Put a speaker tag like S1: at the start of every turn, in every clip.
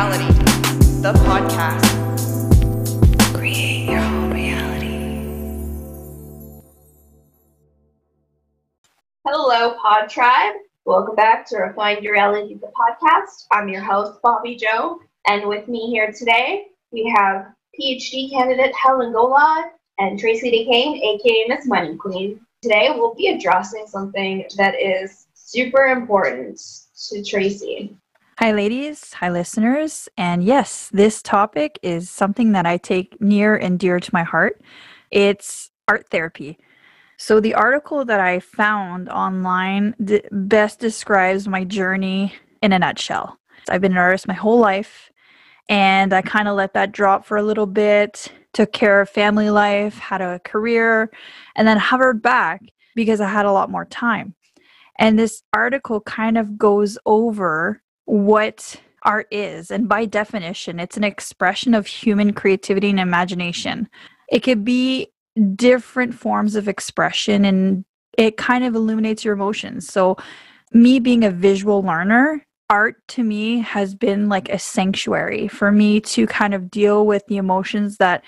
S1: Reality, the podcast.
S2: Create your own reality.
S3: Hello, Pod Tribe. Welcome back to Refined Your Reality, the podcast. I'm your host, Bobby Joe, and with me here today, we have PhD candidate Helen Golod and Tracy DeCane, aka Miss Money Queen. Today, we'll be addressing something that is super important to Tracy.
S2: Hi, ladies. Hi, listeners. And yes, this topic is something that I take near and dear to my heart. It's art therapy. So, the article that I found online d- best describes my journey in a nutshell. I've been an artist my whole life, and I kind of let that drop for a little bit, took care of family life, had a career, and then hovered back because I had a lot more time. And this article kind of goes over what art is. And by definition, it's an expression of human creativity and imagination. It could be different forms of expression and it kind of illuminates your emotions. So, me being a visual learner, art to me has been like a sanctuary for me to kind of deal with the emotions that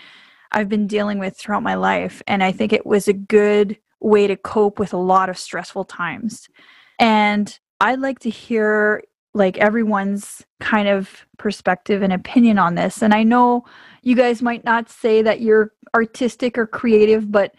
S2: I've been dealing with throughout my life. And I think it was a good way to cope with a lot of stressful times. And I'd like to hear like everyone's kind of perspective and opinion on this. And I know you guys might not say that you're artistic or creative, but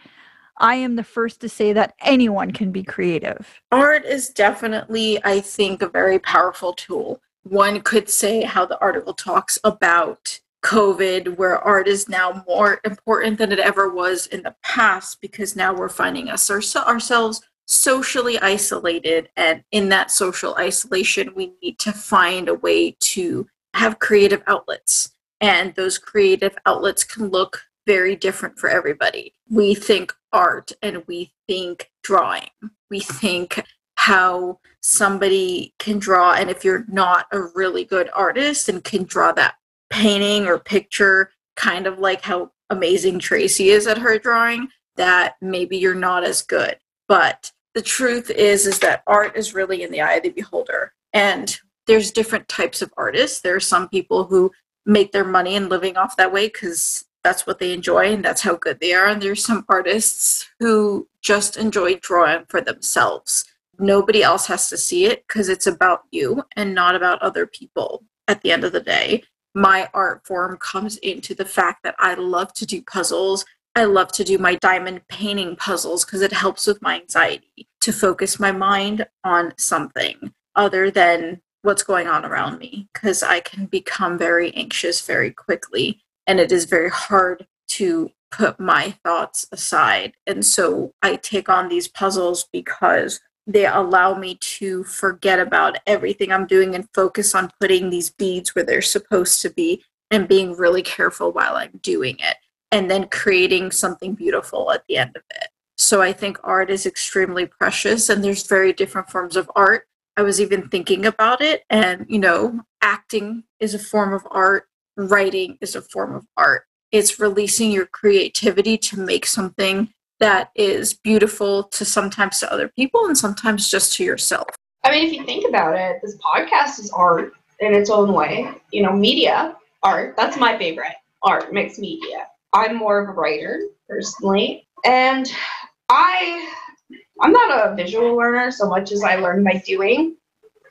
S2: I am the first to say that anyone can be creative.
S4: Art is definitely, I think, a very powerful tool. One could say how the article talks about COVID, where art is now more important than it ever was in the past because now we're finding us our, ourselves socially isolated. And in that social isolation, we need to find a way to have creative outlets. And those creative outlets can look very different for everybody. We think art and we think drawing. We think how somebody can draw. And if you're not a really good artist and can draw that painting or picture, kind of like how amazing Tracy is at her drawing, that maybe you're not as good. But the truth is is that art is really in the eye of the beholder. And there's different types of artists. There are some people who make their money and living off that way because that's what they enjoy and that's how good they are. And there's some artists who just enjoy drawing for themselves. Nobody else has to see it because it's about you and not about other people at the end of the day. My art form comes into the fact that i love to do puzzles I love to do my diamond painting puzzles because it helps with my anxiety to focus my mind on something other than what's going on around me because I can become very anxious very quickly and it is very hard to put my thoughts aside. And so I take on these puzzles because they allow me to forget about everything I'm doing and focus on putting these beads where they're supposed to be and being really careful while I'm doing it and then creating something beautiful at the end of it. So I think art is extremely precious and there's very different forms of art. I was even thinking about it and you know, acting is a form of art, writing is a form of art. It's releasing your creativity to make something that is beautiful to sometimes to other people and sometimes just to yourself.
S3: I mean, if you think about it, this podcast is art in its own way. You know, media, art, that's my favorite art, mixed media. I'm more of a writer personally, and I I'm not a visual learner so much as I learn by doing.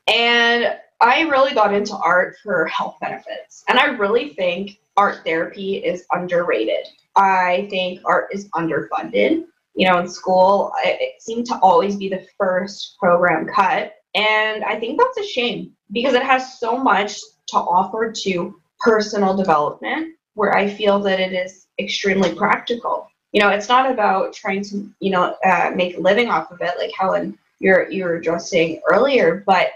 S3: And I really got into art for health benefits. And I really think art therapy is underrated. I think art is underfunded. You know, in school, it seemed to always be the first program cut. And I think that's a shame because it has so much to offer to personal development where I feel that it is extremely practical. You know, it's not about trying to, you know, uh, make a living off of it, like Helen, you're you were addressing earlier. But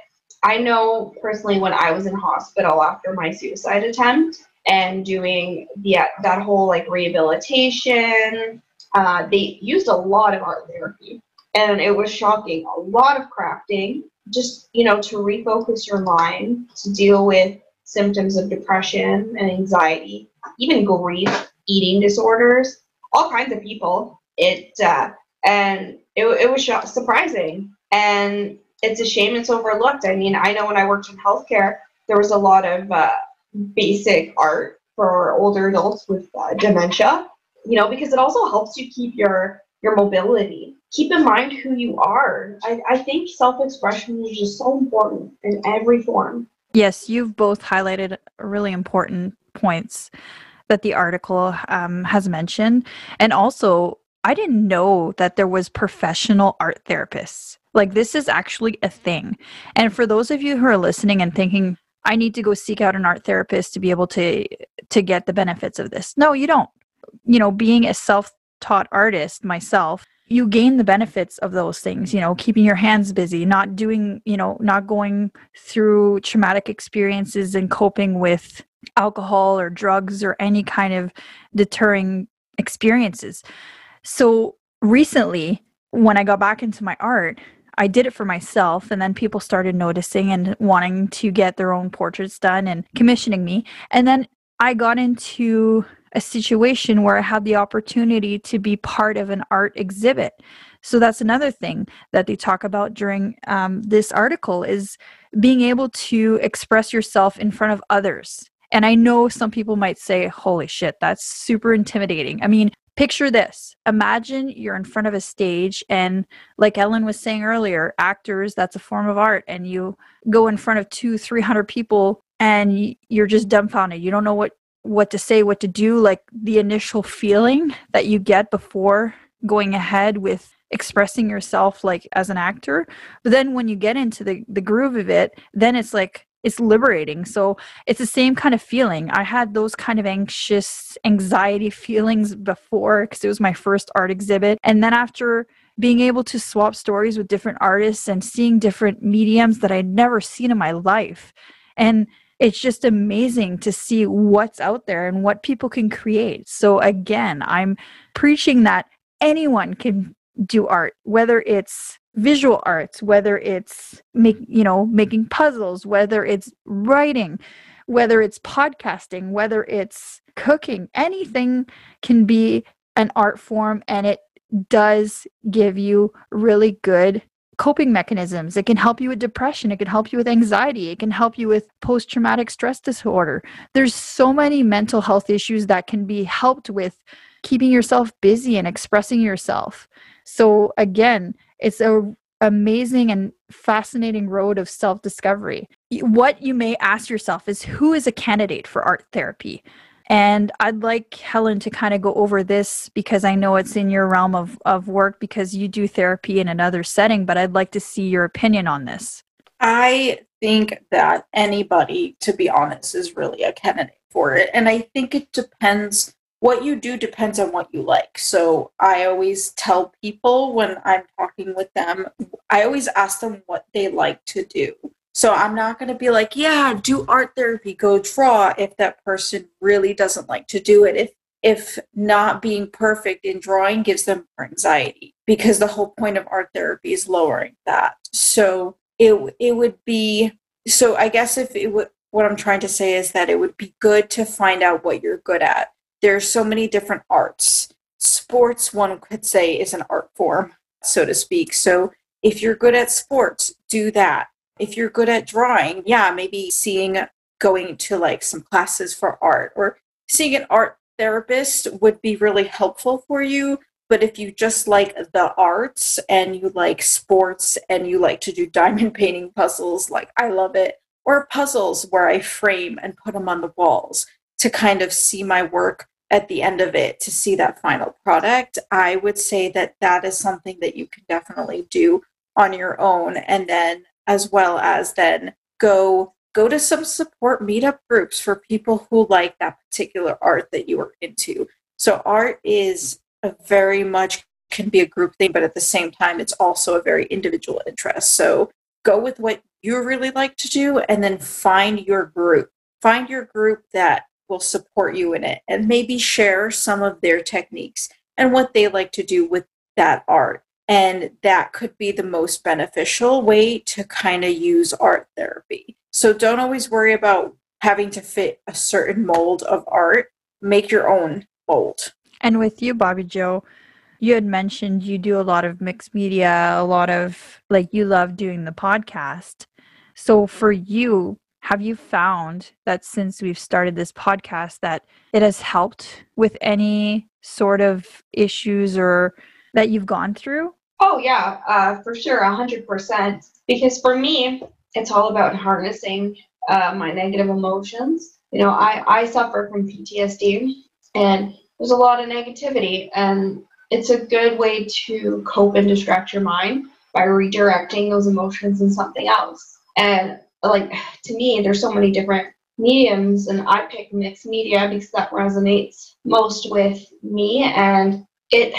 S3: I know personally when I was in hospital after my suicide attempt and doing the that whole like rehabilitation, uh, they used a lot of art therapy, and it was shocking. A lot of crafting, just you know, to refocus your mind to deal with symptoms of depression and anxiety, even grief eating disorders, all kinds of people. It uh, and it, it was surprising, and it's a shame it's overlooked. I mean, I know when I worked in healthcare, there was a lot of uh, basic art for older adults with uh, dementia. You know, because it also helps you keep your your mobility. Keep in mind who you are. I, I think self expression is just so important in every form.
S2: Yes, you've both highlighted really important points that the article um, has mentioned. And also, I didn't know that there was professional art therapists. Like this is actually a thing. And for those of you who are listening and thinking, I need to go seek out an art therapist to be able to to get the benefits of this. No, you don't. You know, being a self-taught artist myself, you gain the benefits of those things, you know, keeping your hands busy, not doing, you know, not going through traumatic experiences and coping with alcohol or drugs or any kind of deterring experiences. So recently, when I got back into my art, I did it for myself, and then people started noticing and wanting to get their own portraits done and commissioning me. And then I got into a situation where I had the opportunity to be part of an art exhibit. So that's another thing that they talk about during um, this article is being able to express yourself in front of others. And I know some people might say, holy shit, that's super intimidating. I mean, picture this. Imagine you're in front of a stage and like Helen was saying earlier actors that's a form of art and you go in front of two 300 people and you're just dumbfounded. You don't know what what to say what to do like the initial feeling that you get before going ahead with expressing yourself like as an actor. But then when you get into the the groove of it then it's like it's liberating. So it's the same kind of feeling. I had those kind of anxious anxiety feelings before because it was my first art exhibit. And then after being able to swap stories with different artists and seeing different mediums that I'd never seen in my life. And it's just amazing to see what's out there and what people can create. So again, I'm preaching that anyone can do art, whether it's visual arts, whether it's make you know making puzzles, whether it's writing, whether it's podcasting, whether it's cooking, anything can be an art form and it does give you really good coping mechanisms. It can help you with depression. It can help you with anxiety. It can help you with post traumatic stress disorder. There's so many mental health issues that can be helped with keeping yourself busy and expressing yourself. So again, it's a amazing and fascinating road of self-discovery. What you may ask yourself is who is a candidate for art therapy? And I'd like Helen to kind of go over this because I know it's in your realm of, of work because you do therapy in another setting, but I'd like to see your opinion on this.
S4: I think that anybody, to be honest, is really a candidate for it. And I think it depends what you do depends on what you like. So I always tell people when I'm talking with them, I always ask them what they like to do. So I'm not going to be like, yeah, do art therapy, go draw if that person really doesn't like to do it. If if not being perfect in drawing gives them anxiety because the whole point of art therapy is lowering that. So it it would be so I guess if it would what I'm trying to say is that it would be good to find out what you're good at there's so many different arts. Sports, one could say, is an art form, so to speak. So if you're good at sports, do that. If you're good at drawing, yeah, maybe seeing going to like some classes for art or seeing an art therapist would be really helpful for you. But if you just like the arts and you like sports and you like to do diamond painting puzzles, like I love it, or puzzles where I frame and put them on the walls to kind of see my work at the end of it to see that final product i would say that that is something that you can definitely do on your own. And then as well as then go go to some support meetup groups for people who like that particular art that you are into. So art is a very much can be a group thing but at the same time it's also a very individual interest. So go with what you really like to do and then find your group. Find your group that will support you in it and maybe share some of their techniques and what they like to do with that art. And that could be the most beneficial way to kind of use art therapy. So don't always worry about having to fit a certain mold of art. Make your own mold.
S2: And with you, Bobby Joe, you had mentioned you do a lot of mixed media, a lot of like you love doing the podcast. So for you, have you found that since we've started this podcast that it has helped with any sort of issues or that you've gone through?
S3: Oh yeah, uh, for sure, a hundred percent. Because for me, it's all about harnessing uh, my negative emotions. You know, I I suffer from PTSD, and there's a lot of negativity, and it's a good way to cope and distract your mind by redirecting those emotions in something else. And like to me, there's so many different mediums, and I pick mixed media because that resonates most with me, and it,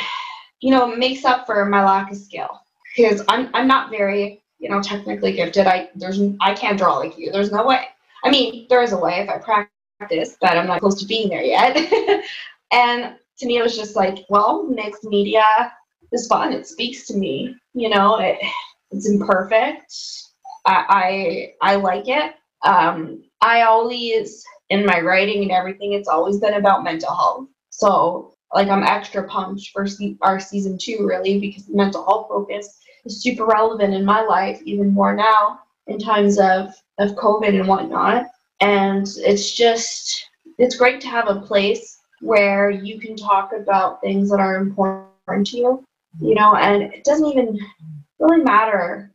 S3: you know, makes up for my lack of skill because I'm I'm not very you know technically gifted. I there's I can't draw like you. There's no way. I mean, there is a way if I practice, but I'm not close to being there yet. and to me, it was just like, well, mixed media is fun. It speaks to me. You know, it, it's imperfect. I, I, I like it. Um, I always, in my writing and everything, it's always been about mental health. So, like, I'm extra pumped for se- our season two, really, because mental health focus is super relevant in my life, even more now in times of, of COVID and whatnot. And it's just, it's great to have a place where you can talk about things that are important to you, you know, and it doesn't even really matter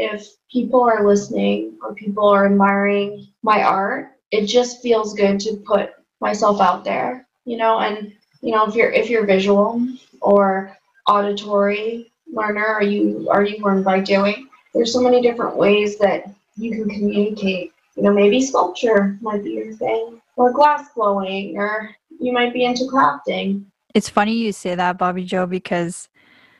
S3: if people are listening or people are admiring my art. It just feels good to put myself out there, you know, and you know, if you're if you're visual or auditory learner, are you are you learn by doing? There's so many different ways that you can communicate. You know, maybe sculpture might be your thing, or glass blowing, or you might be into crafting.
S2: It's funny you say that, Bobby Joe, because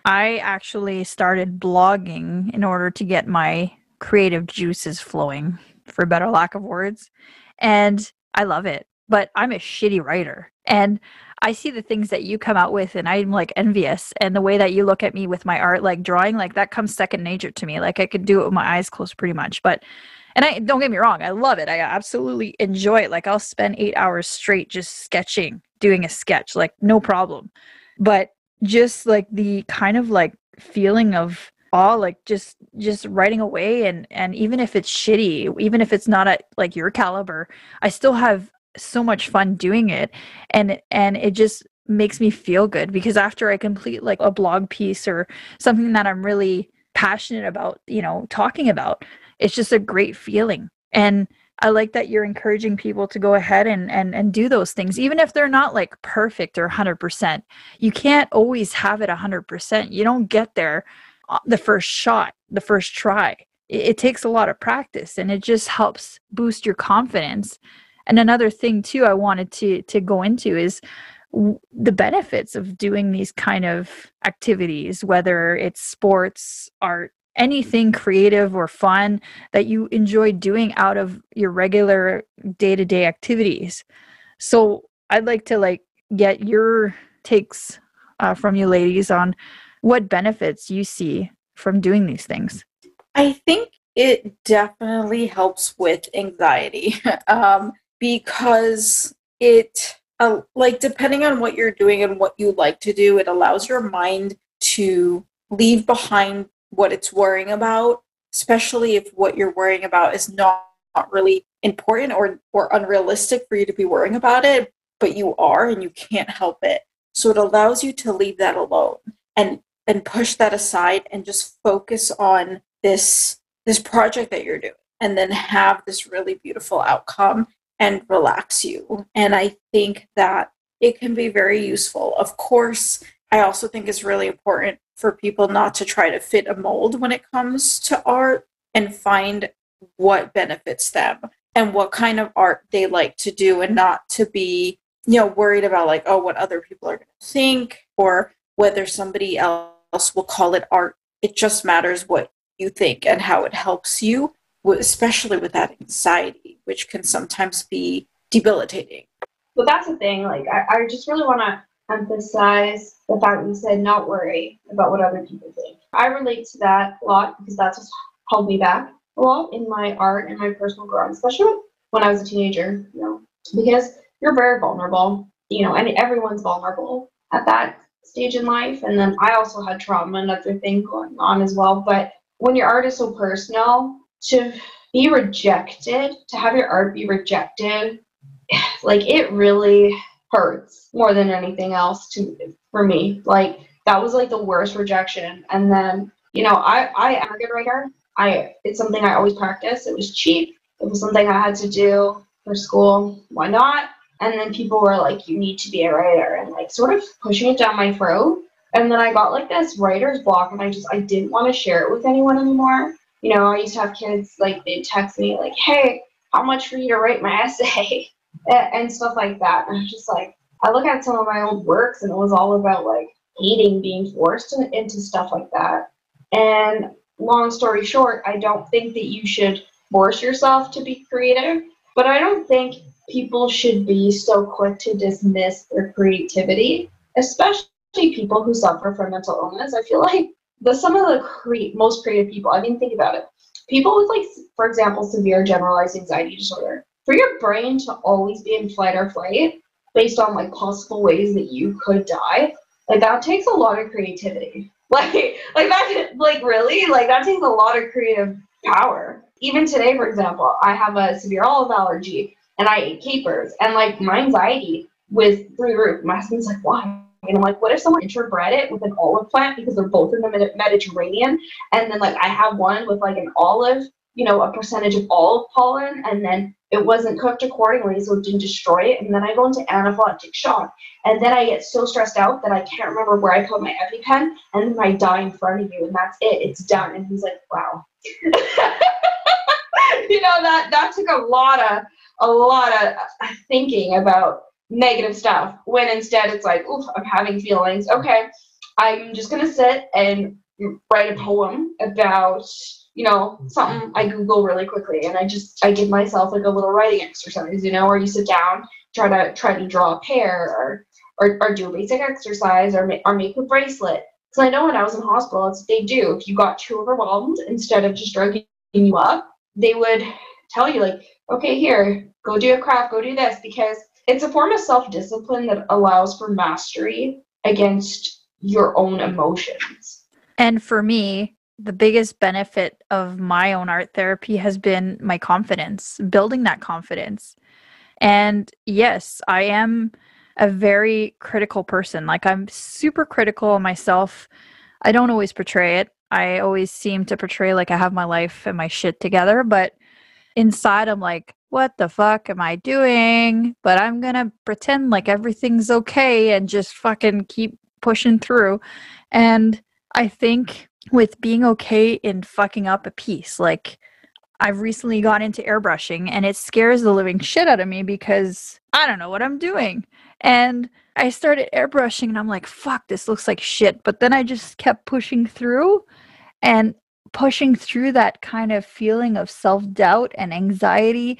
S2: I actually started blogging in order to get my creative juices flowing, for better lack of words. And I love it, but I'm a shitty writer. And I see the things that you come out with, and I'm like envious. And the way that you look at me with my art, like drawing, like that comes second nature to me. Like I could do it with my eyes closed pretty much. But and I don't get me wrong, I love it. I absolutely enjoy it. Like I'll spend eight hours straight just sketching, doing a sketch, like no problem. But just like the kind of like feeling of awe, like just just writing away and and even if it's shitty, even if it's not at like your caliber, I still have so much fun doing it. And and it just makes me feel good because after I complete like a blog piece or something that I'm really passionate about, you know, talking about, it's just a great feeling and i like that you're encouraging people to go ahead and and and do those things even if they're not like perfect or 100% you can't always have it 100% you don't get there uh, the first shot the first try. It, it takes a lot of practice and it just helps boost your confidence. And another thing too i wanted to to go into is the benefits of doing these kind of activities whether it's sports art anything creative or fun that you enjoy doing out of your regular day-to-day activities. So i'd like to like get your takes uh, from you ladies on what benefits you see from doing these things.
S4: I think it definitely helps with anxiety um, because it uh, like depending on what you're doing and what you like to do it allows your mind to leave behind what it's worrying about, especially if what you're worrying about is not, not really important or, or unrealistic for you to be worrying about it, but you are and you can't help it. So it allows you to leave that alone and and push that aside and just focus on this this project that you're doing and then have this really beautiful outcome and relax you. And I think that it can be very useful. Of course, I also think it's really important for people not to try to fit a mold when it comes to art and find what benefits them and what kind of art they like to do and not to be you know worried about like oh what other people are going to think or whether somebody else will call it art. It just matters what you think and how it helps you especially with that anxiety which can sometimes be debilitating.
S3: But that's the thing like i, I just really want to emphasize the fact that you said not worry about what other people think. I relate to that a lot because that's what's held me back a lot in my art and my personal growth, especially when I was a teenager, you know, because you're very vulnerable, you know, and everyone's vulnerable at that stage in life. And then I also had trauma and other things going on as well. But when your art is so personal, to be rejected, to have your art be rejected, like it really hurts more than anything else to for me. Like that was like the worst rejection. And then, you know, I I am a good writer. I it's something I always practice. It was cheap. It was something I had to do for school. Why not? And then people were like, you need to be a writer and like sort of pushing it down my throat. And then I got like this writer's block and I just I didn't want to share it with anyone anymore. You know, I used to have kids like they'd text me like, Hey, how much for you to write my essay? And stuff like that. And I was just like I look at some of my old works and it was all about like hating being forced into stuff like that. And long story short, I don't think that you should force yourself to be creative, but I don't think people should be so quick to dismiss their creativity, especially people who suffer from mental illness. I feel like the some of the cre- most creative people. I mean, think about it. People with like, for example, severe generalized anxiety disorder. For your brain to always be in flight or flight based on like possible ways that you could die, like that takes a lot of creativity. Like, like that, like really, like that takes a lot of creative power. Even today, for example, I have a severe olive allergy, and I ate capers, and like my anxiety was through the roof. My husband's like, why? And I'm like, what if someone interbred it with an olive plant because they're both in the Mediterranean? And then like I have one with like an olive, you know, a percentage of olive pollen, and then it wasn't cooked accordingly, so it didn't destroy it. And then I go into anaphylactic shock. And then I get so stressed out that I can't remember where I put my EpiPen, and then I die in front of you, and that's it. It's done. And he's like, wow. you know, that that took a lot of a lot of thinking about negative stuff when instead it's like, oof, I'm having feelings. Okay, I'm just gonna sit and write a poem about, you know, something I Google really quickly and I just I give myself like a little writing exercise, you know, where you sit down, try to try to draw a pair or or, or do a basic exercise or, or make a bracelet. Because I know when I was in hospital, it's what they do. If you got too overwhelmed, instead of just drugging you up, they would tell you like, okay, here, go do a craft, go do this, because it's a form of self discipline that allows for mastery against your own emotions.
S2: And for me, the biggest benefit of my own art therapy has been my confidence, building that confidence. And yes, I am a very critical person. Like I'm super critical of myself. I don't always portray it. I always seem to portray like I have my life and my shit together, but inside I'm like, what the fuck am I doing? But I'm going to pretend like everything's okay and just fucking keep pushing through. And I think with being okay in fucking up a piece, like I've recently gone into airbrushing and it scares the living shit out of me because I don't know what I'm doing. And I started airbrushing and I'm like, fuck, this looks like shit. But then I just kept pushing through and pushing through that kind of feeling of self doubt and anxiety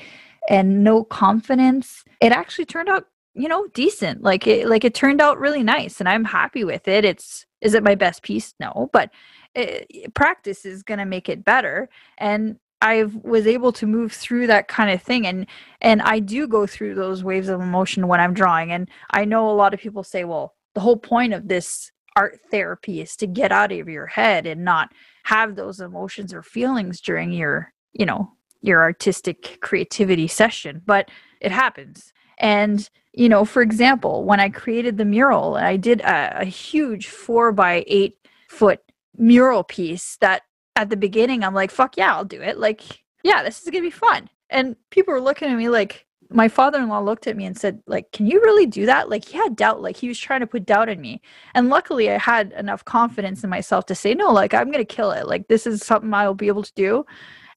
S2: and no confidence. It actually turned out you know decent like it like it turned out really nice and i'm happy with it it's is it my best piece no but it, eh, practice is going to make it better and i was able to move through that kind of thing and and i do go through those waves of emotion when i'm drawing and i know a lot of people say well the whole point of this art therapy is to get out of your head and not have those emotions or feelings during your you know your artistic creativity session but it happens and you know for example when i created the mural i did a, a huge four by eight foot mural piece that at the beginning i'm like fuck yeah i'll do it. Like yeah this is gonna be fun. And people were looking at me like my father-in-law looked at me and said like can you really do that? Like he had doubt like he was trying to put doubt in me. And luckily i had enough confidence in myself to say no like i'm gonna kill it. Like this is something i'll be able to do.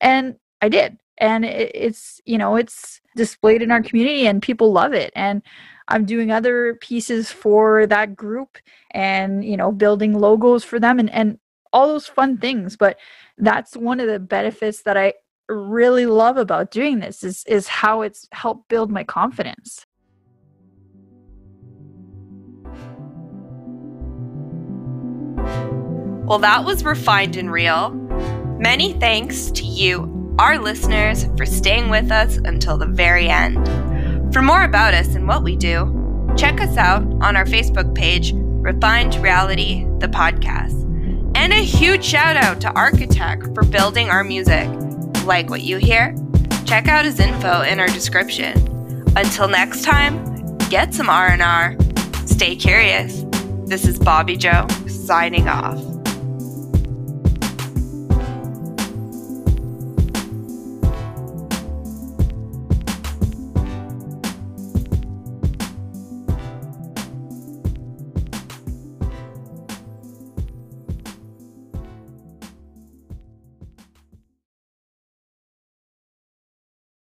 S2: And i did. And it, it's you know it's displayed in our community and people love it. And i'm doing other pieces for that group and you know building logos for them. And and all those fun things but that's one of the benefits that i really love about doing this is is how it's helped build my confidence.
S1: Well, that was refined and real. Many thanks to you, our listeners, for staying with us until the very end. For more about us and what we do, check us out on our Facebook page, Refined Reality, the podcast. And a huge shout out to Rkitek for building our music. Like what you hear? Check out his info in our description. Until next time, get some R&R. Stay curious. This is Bobby Joe signing off.